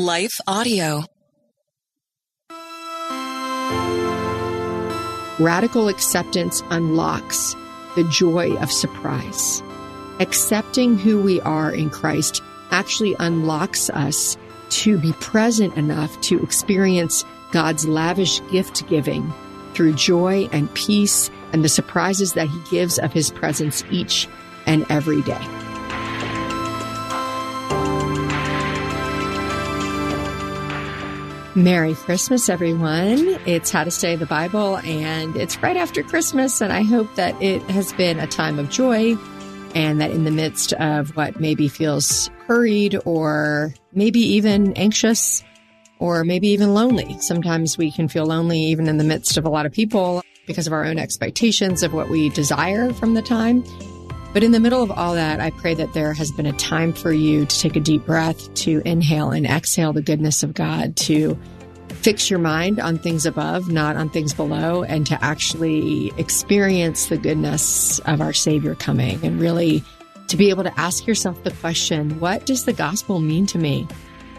Life Audio. Radical acceptance unlocks the joy of surprise. Accepting who we are in Christ actually unlocks us to be present enough to experience God's lavish gift giving through joy and peace and the surprises that He gives of His presence each and every day. Merry Christmas, everyone. It's How to Study the Bible, and it's right after Christmas, and I hope that it has been a time of joy and that in the midst of what maybe feels hurried or maybe even anxious or maybe even lonely. Sometimes we can feel lonely even in the midst of a lot of people because of our own expectations of what we desire from the time. But in the middle of all that, I pray that there has been a time for you to take a deep breath, to inhale and exhale the goodness of God, to fix your mind on things above, not on things below, and to actually experience the goodness of our Savior coming and really to be able to ask yourself the question what does the gospel mean to me?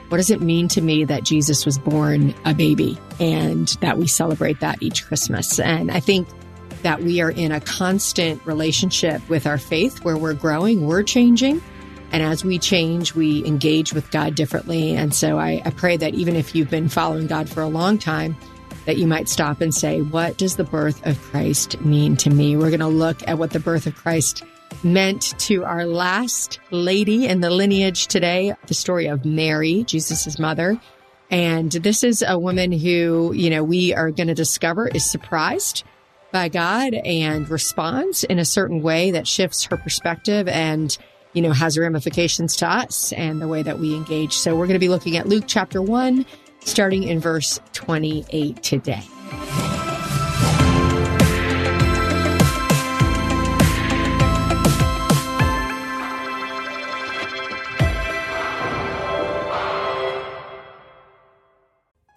What does it mean to me that Jesus was born a baby and that we celebrate that each Christmas? And I think that we are in a constant relationship with our faith where we're growing, we're changing. And as we change, we engage with God differently. And so I, I, pray that even if you've been following God for a long time, that you might stop and say, What does the birth of Christ mean to me? We're going to look at what the birth of Christ meant to our last lady in the lineage today, the story of Mary, Jesus' mother. And this is a woman who, you know, we are going to discover is surprised by God and responds in a certain way that shifts her perspective and, you know, has ramifications to us and the way that we engage. So we're going to be looking at Luke chapter 1, starting in verse 28 today.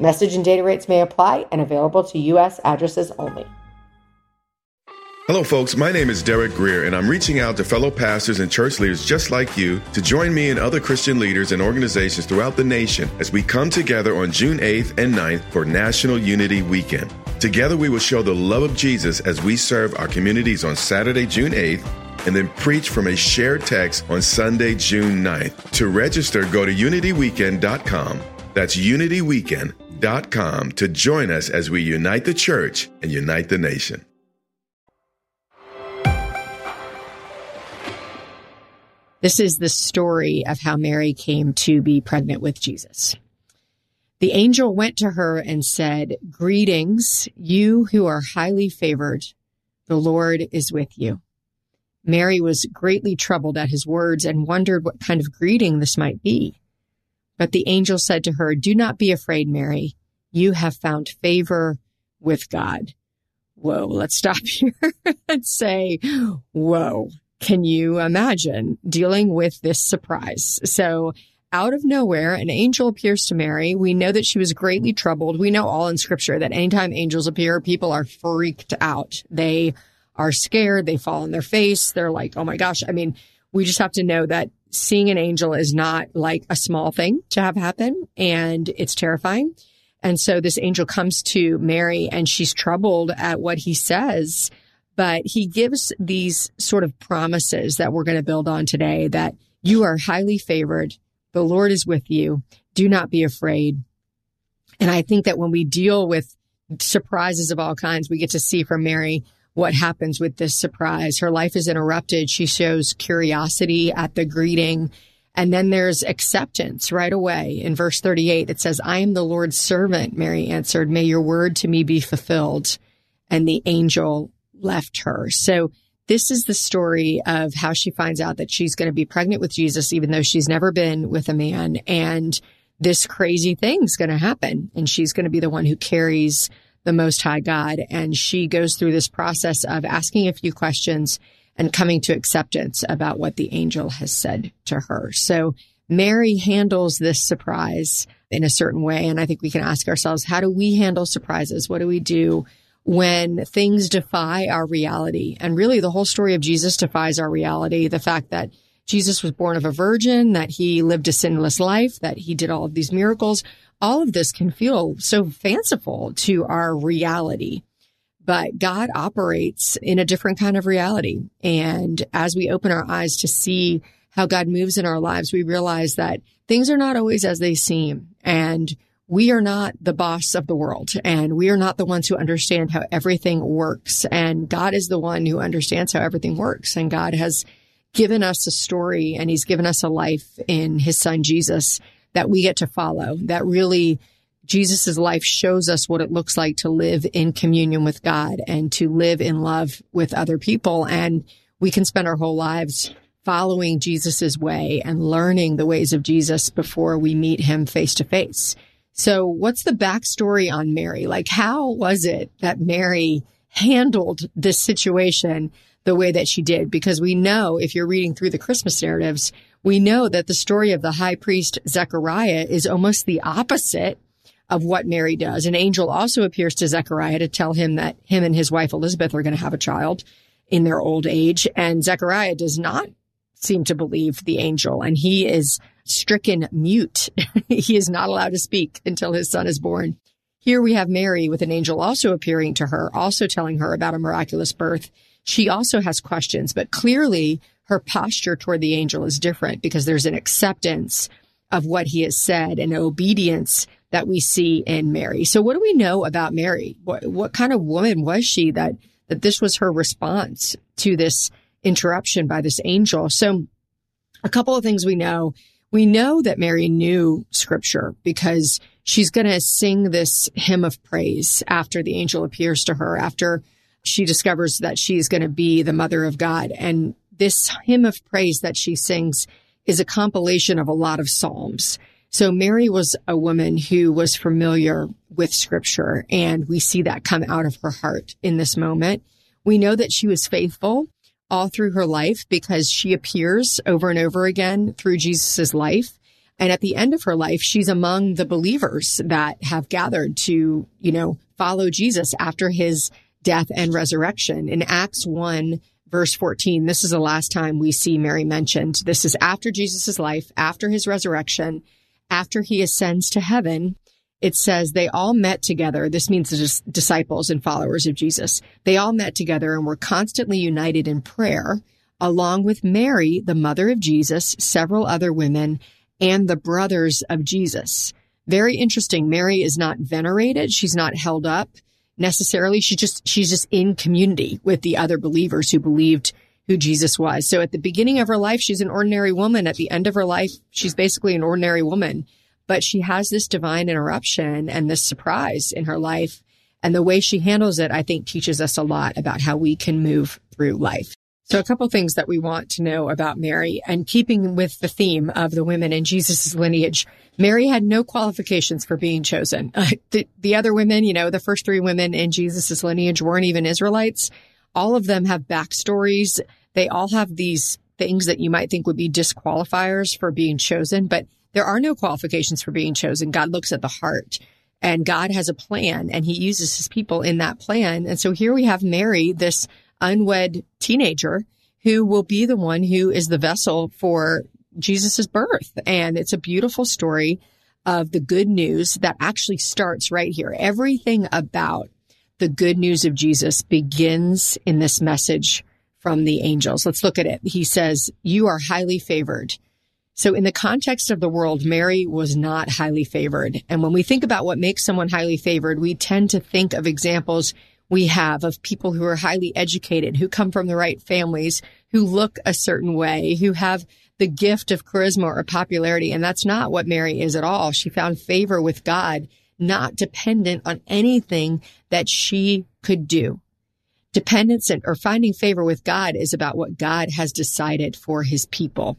Message and data rates may apply and available to U.S. addresses only. Hello, folks. My name is Derek Greer, and I'm reaching out to fellow pastors and church leaders just like you to join me and other Christian leaders and organizations throughout the nation as we come together on June 8th and 9th for National Unity Weekend. Together, we will show the love of Jesus as we serve our communities on Saturday, June 8th, and then preach from a shared text on Sunday, June 9th. To register, go to unityweekend.com. That's unityweekend.com com to join us as we unite the church and unite the nation. This is the story of how Mary came to be pregnant with Jesus. The angel went to her and said, Greetings, you who are highly favored. The Lord is with you. Mary was greatly troubled at his words and wondered what kind of greeting this might be. But the angel said to her, Do not be afraid, Mary. You have found favor with God. Whoa, let's stop here and say, whoa. Can you imagine dealing with this surprise? So, out of nowhere, an angel appears to Mary. We know that she was greatly troubled. We know all in scripture that anytime angels appear, people are freaked out. They are scared. They fall on their face. They're like, oh my gosh. I mean, we just have to know that seeing an angel is not like a small thing to have happen and it's terrifying. And so this angel comes to Mary and she's troubled at what he says, but he gives these sort of promises that we're going to build on today that you are highly favored. The Lord is with you. Do not be afraid. And I think that when we deal with surprises of all kinds, we get to see from Mary what happens with this surprise. Her life is interrupted. She shows curiosity at the greeting. And then there's acceptance right away. In verse 38, it says, I am the Lord's servant, Mary answered. May your word to me be fulfilled. And the angel left her. So this is the story of how she finds out that she's going to be pregnant with Jesus, even though she's never been with a man. And this crazy thing's going to happen. And she's going to be the one who carries the Most High God. And she goes through this process of asking a few questions and coming to acceptance about what the angel has said to her. So Mary handles this surprise in a certain way. And I think we can ask ourselves, how do we handle surprises? What do we do when things defy our reality? And really the whole story of Jesus defies our reality. The fact that Jesus was born of a virgin, that he lived a sinless life, that he did all of these miracles all of this can feel so fanciful to our reality. But God operates in a different kind of reality. And as we open our eyes to see how God moves in our lives, we realize that things are not always as they seem. And we are not the boss of the world and we are not the ones who understand how everything works. And God is the one who understands how everything works. And God has given us a story and he's given us a life in his son Jesus that we get to follow that really Jesus' life shows us what it looks like to live in communion with God and to live in love with other people. And we can spend our whole lives following Jesus' way and learning the ways of Jesus before we meet him face to face. So what's the backstory on Mary? Like, how was it that Mary handled this situation the way that she did? Because we know if you're reading through the Christmas narratives, we know that the story of the high priest Zechariah is almost the opposite of what Mary does. An angel also appears to Zechariah to tell him that him and his wife Elizabeth are going to have a child in their old age. And Zechariah does not seem to believe the angel and he is stricken mute. he is not allowed to speak until his son is born. Here we have Mary with an angel also appearing to her, also telling her about a miraculous birth. She also has questions, but clearly her posture toward the angel is different because there's an acceptance of what he has said and obedience that we see in Mary. So what do we know about Mary? What, what kind of woman was she that, that this was her response to this interruption by this angel? So a couple of things we know. We know that Mary knew scripture because she's going to sing this hymn of praise after the angel appears to her, after she discovers that she's going to be the mother of God. And this hymn of praise that she sings is a compilation of a lot of Psalms. So Mary was a woman who was familiar with scripture and we see that come out of her heart in this moment. We know that she was faithful all through her life because she appears over and over again through Jesus's life. And at the end of her life, she's among the believers that have gathered to, you know, follow Jesus after his death and resurrection. In Acts 1, verse 14, this is the last time we see Mary mentioned. This is after Jesus' life, after his resurrection, after he ascends to heaven. It says they all met together. This means the disciples and followers of Jesus. They all met together and were constantly united in prayer, along with Mary, the mother of Jesus, several other women, and the brothers of Jesus. Very interesting. Mary is not venerated. She's not held up necessarily. She just, she's just in community with the other believers who believed who Jesus was. So at the beginning of her life, she's an ordinary woman. At the end of her life, she's basically an ordinary woman, but she has this divine interruption and this surprise in her life. And the way she handles it, I think teaches us a lot about how we can move through life. So a couple things that we want to know about Mary and keeping with the theme of the women in Jesus' lineage, Mary had no qualifications for being chosen. Uh, the, the other women, you know, the first three women in Jesus' lineage weren't even Israelites. All of them have backstories. They all have these things that you might think would be disqualifiers for being chosen, but there are no qualifications for being chosen. God looks at the heart and God has a plan and he uses his people in that plan. And so here we have Mary, this unwed teenager who will be the one who is the vessel for Jesus's birth. And it's a beautiful story of the good news that actually starts right here. Everything about the good news of Jesus begins in this message from the angels. Let's look at it. He says, you are highly favored. So in the context of the world, Mary was not highly favored. And when we think about what makes someone highly favored, we tend to think of examples we have of people who are highly educated, who come from the right families, who look a certain way, who have the gift of charisma or popularity. And that's not what Mary is at all. She found favor with God, not dependent on anything that she could do. Dependence or finding favor with God is about what God has decided for his people.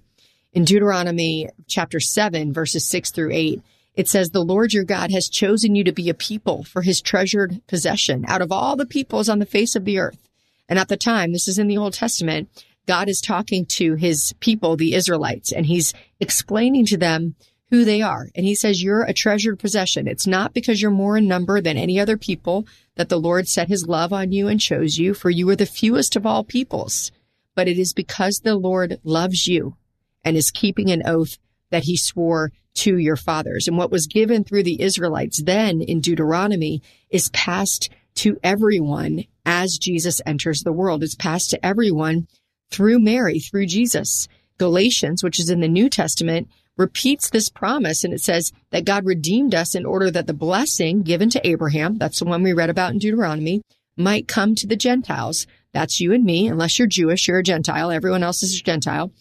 In Deuteronomy chapter 7, verses 6 through 8, it says, The Lord your God has chosen you to be a people for his treasured possession out of all the peoples on the face of the earth. And at the time, this is in the Old Testament, God is talking to his people, the Israelites, and he's explaining to them who they are. And he says, You're a treasured possession. It's not because you're more in number than any other people that the Lord set his love on you and chose you, for you are the fewest of all peoples. But it is because the Lord loves you and is keeping an oath that he swore to your fathers. And what was given through the Israelites then in Deuteronomy is passed to everyone as Jesus enters the world. It's passed to everyone through Mary, through Jesus. Galatians, which is in the New Testament, repeats this promise and it says that God redeemed us in order that the blessing given to Abraham, that's the one we read about in Deuteronomy, might come to the Gentiles. That's you and me. Unless you're Jewish, you're a Gentile. Everyone else is a Gentile.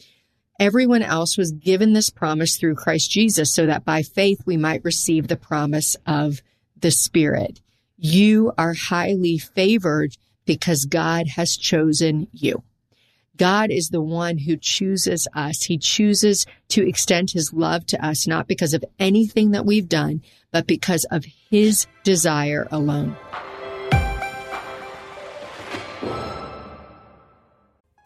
Everyone else was given this promise through Christ Jesus so that by faith we might receive the promise of the Spirit. You are highly favored because God has chosen you. God is the one who chooses us. He chooses to extend his love to us, not because of anything that we've done, but because of his desire alone.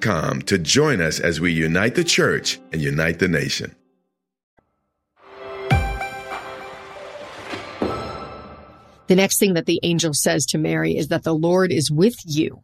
com to join us as we unite the church and unite the nation. The next thing that the angel says to Mary is that the Lord is with you.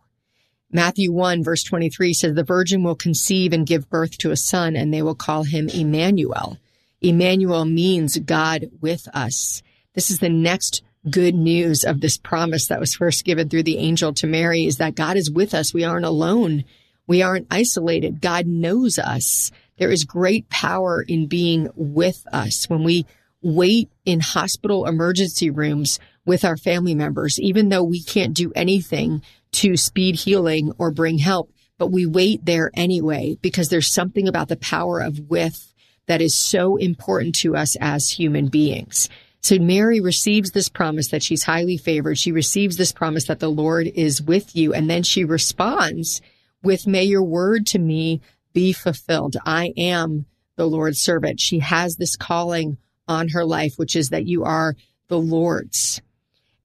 Matthew 1 verse 23 says, the virgin will conceive and give birth to a son and they will call him Emmanuel. Emmanuel means God with us. This is the next good news of this promise that was first given through the angel to Mary is that God is with us. We aren't alone. We aren't isolated. God knows us. There is great power in being with us. When we wait in hospital emergency rooms with our family members, even though we can't do anything to speed healing or bring help, but we wait there anyway because there's something about the power of with that is so important to us as human beings. So Mary receives this promise that she's highly favored. She receives this promise that the Lord is with you. And then she responds with may your word to me be fulfilled. I am the Lord's servant. She has this calling on her life, which is that you are the Lord's.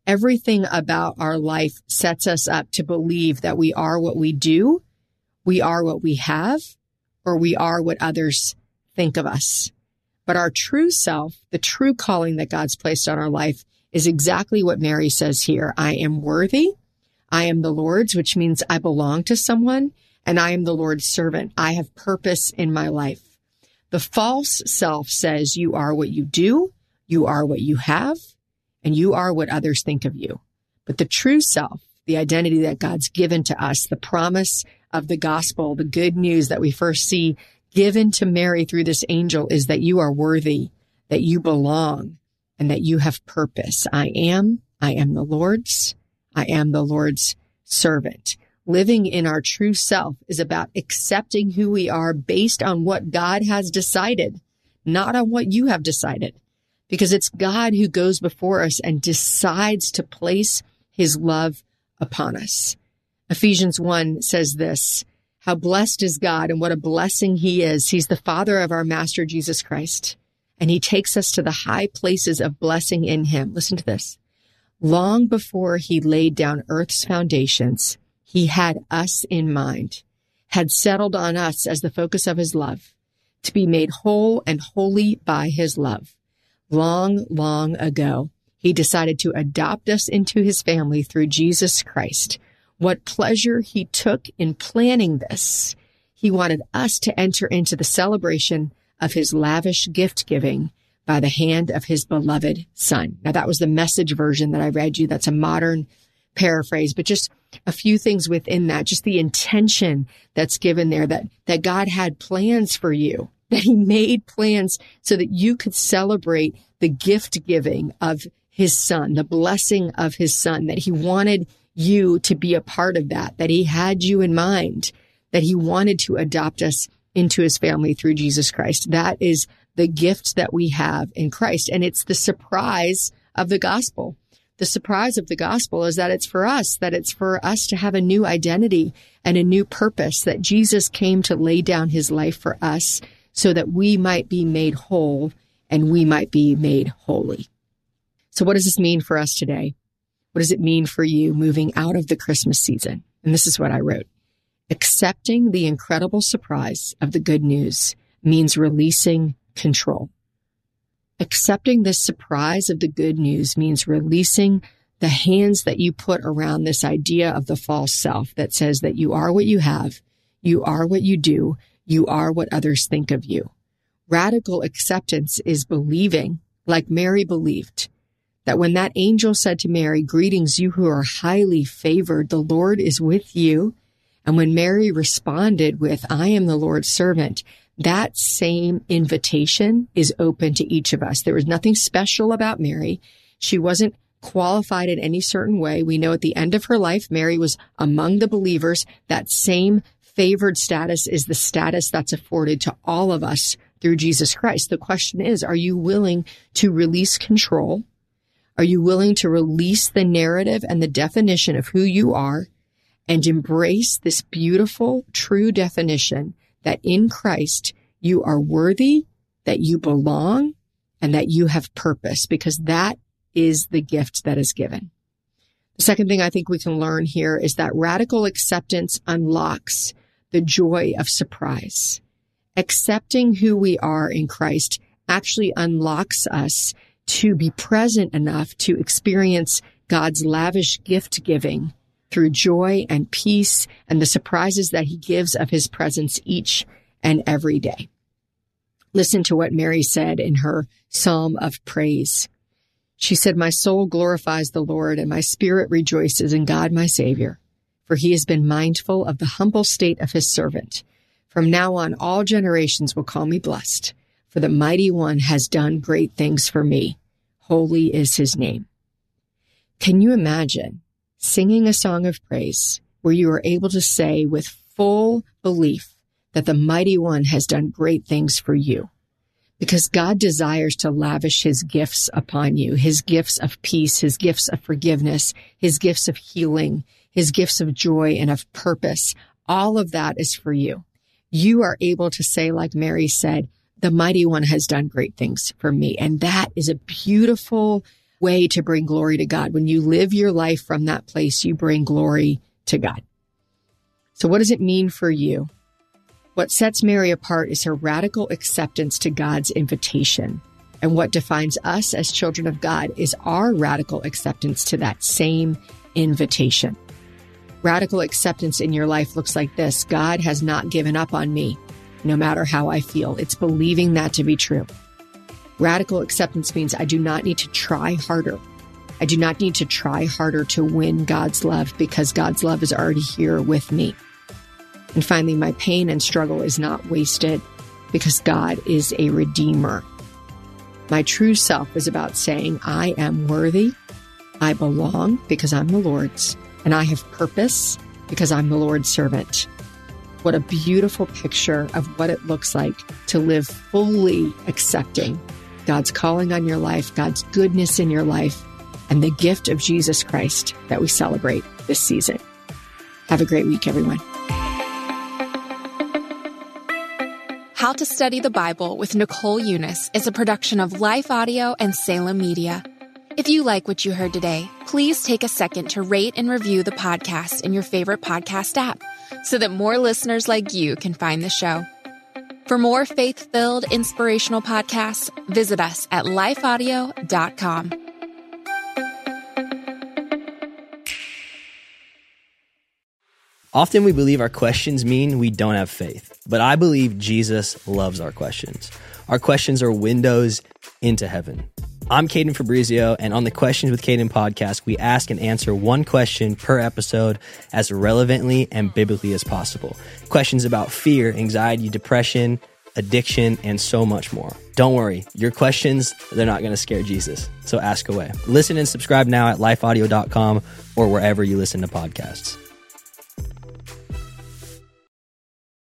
Everything about our life sets us up to believe that we are what we do, we are what we have, or we are what others think of us. But our true self, the true calling that God's placed on our life is exactly what Mary says here. I am worthy. I am the Lord's, which means I belong to someone and I am the Lord's servant. I have purpose in my life. The false self says you are what you do, You are what you have and you are what others think of you. But the true self, the identity that God's given to us, the promise of the gospel, the good news that we first see given to Mary through this angel is that you are worthy, that you belong, and that you have purpose. I am, I am the Lord's, I am the Lord's servant. Living in our true self is about accepting who we are based on what God has decided, not on what you have decided, because it's God who goes before us and decides to place his love upon us. Ephesians 1 says this, how blessed is God and what a blessing he is. He's the father of our master Jesus Christ and he takes us to the high places of blessing in him. Listen to this. Long before he laid down earth's foundations, he had us in mind, had settled on us as the focus of his love, to be made whole and holy by his love. Long, long ago, he decided to adopt us into his family through Jesus Christ. What pleasure he took in planning this. He wanted us to enter into the celebration of his lavish gift giving by the hand of his beloved son. Now that was the message version that I read you. That's a modern paraphrase, but just a few things within that, just the intention that's given there that, that God had plans for you, that he made plans so that you could celebrate the gift giving of his son, the blessing of his son, that he wanted you to be a part of that, that he had you in mind, that he wanted to adopt us into his family through Jesus Christ. That is the gift that we have in Christ. And it's the surprise of the gospel. The surprise of the gospel is that it's for us, that it's for us to have a new identity and a new purpose, that Jesus came to lay down his life for us so that we might be made whole and we might be made holy. So what does this mean for us today? What does it mean for you moving out of the Christmas season? And this is what I wrote. Accepting the incredible surprise of the good news means releasing control. Accepting this surprise of the good news means releasing the hands that you put around this idea of the false self that says that you are what you have, you are what you do, you are what others think of you. Radical acceptance is believing, like Mary believed, that when that angel said to Mary, Greetings, you who are highly favored, the Lord is with you. And when Mary responded with, I am the Lord's servant, that same invitation is open to each of us. There was nothing special about Mary. She wasn't qualified in any certain way. We know at the end of her life, Mary was among the believers. That same favored status is the status that's afforded to all of us through Jesus Christ. The question is, are you willing to release control? Are you willing to release the narrative and the definition of who you are and embrace this beautiful, true definition that in Christ you are worthy, that you belong, and that you have purpose, because that is the gift that is given. The second thing I think we can learn here is that radical acceptance unlocks the joy of surprise. Accepting who we are in Christ actually unlocks us to be present enough to experience God's lavish gift giving through joy and peace and the surprises that he gives of his presence each and every day. Listen to what Mary said in her psalm of praise. She said, My soul glorifies the Lord and my spirit rejoices in God my Savior, for he has been mindful of the humble state of his servant. From now on, all generations will call me blessed, for the mighty one has done great things for me. Holy is his name. Can you imagine singing a song of praise where you are able to say with full belief that the mighty one has done great things for you. Because God desires to lavish his gifts upon you, his gifts of peace, his gifts of forgiveness, his gifts of healing, his gifts of joy and of purpose. All of that is for you. You are able to say, like Mary said, the mighty one has done great things for me. And that is a beautiful way to bring glory to God. When you live your life from that place, you bring glory to God. So what does it mean for you? What sets Mary apart is her radical acceptance to God's invitation. And what defines us as children of God is our radical acceptance to that same invitation. Radical acceptance in your life looks like this God has not given up on me, no matter how I feel. It's believing that to be true. Radical acceptance means I do not need to try harder. I do not need to try harder to win God's love because God's love is already here with me. And finally, my pain and struggle is not wasted because God is a redeemer. My true self is about saying, I am worthy, I belong because I'm the Lord's, and I have purpose because I'm the Lord's servant. What a beautiful picture of what it looks like to live fully accepting God's calling on your life, God's goodness in your life, and the gift of Jesus Christ that we celebrate this season. Have a great week, everyone. How to Study the Bible with Nicole Unice is a production of Life Audio and Salem Media. If you like what you heard today, please take a second to rate and review the podcast in your favorite podcast app so that more listeners like you can find the show. For more faith filled, inspirational podcasts, visit us at lifeaudio.com. Often we believe our questions mean we don't have faith, but I believe Jesus loves our questions. Our questions are windows into heaven. I'm Caden Fabrizio, and on the Questions with Caden podcast, we ask and answer one question per episode as relevantly and biblically as possible. Questions about fear, anxiety, depression, addiction, and so much more. Don't worry, your questions, they're not going to scare Jesus. So ask away. Listen and subscribe now at lifeaudio.com or wherever you listen to podcasts.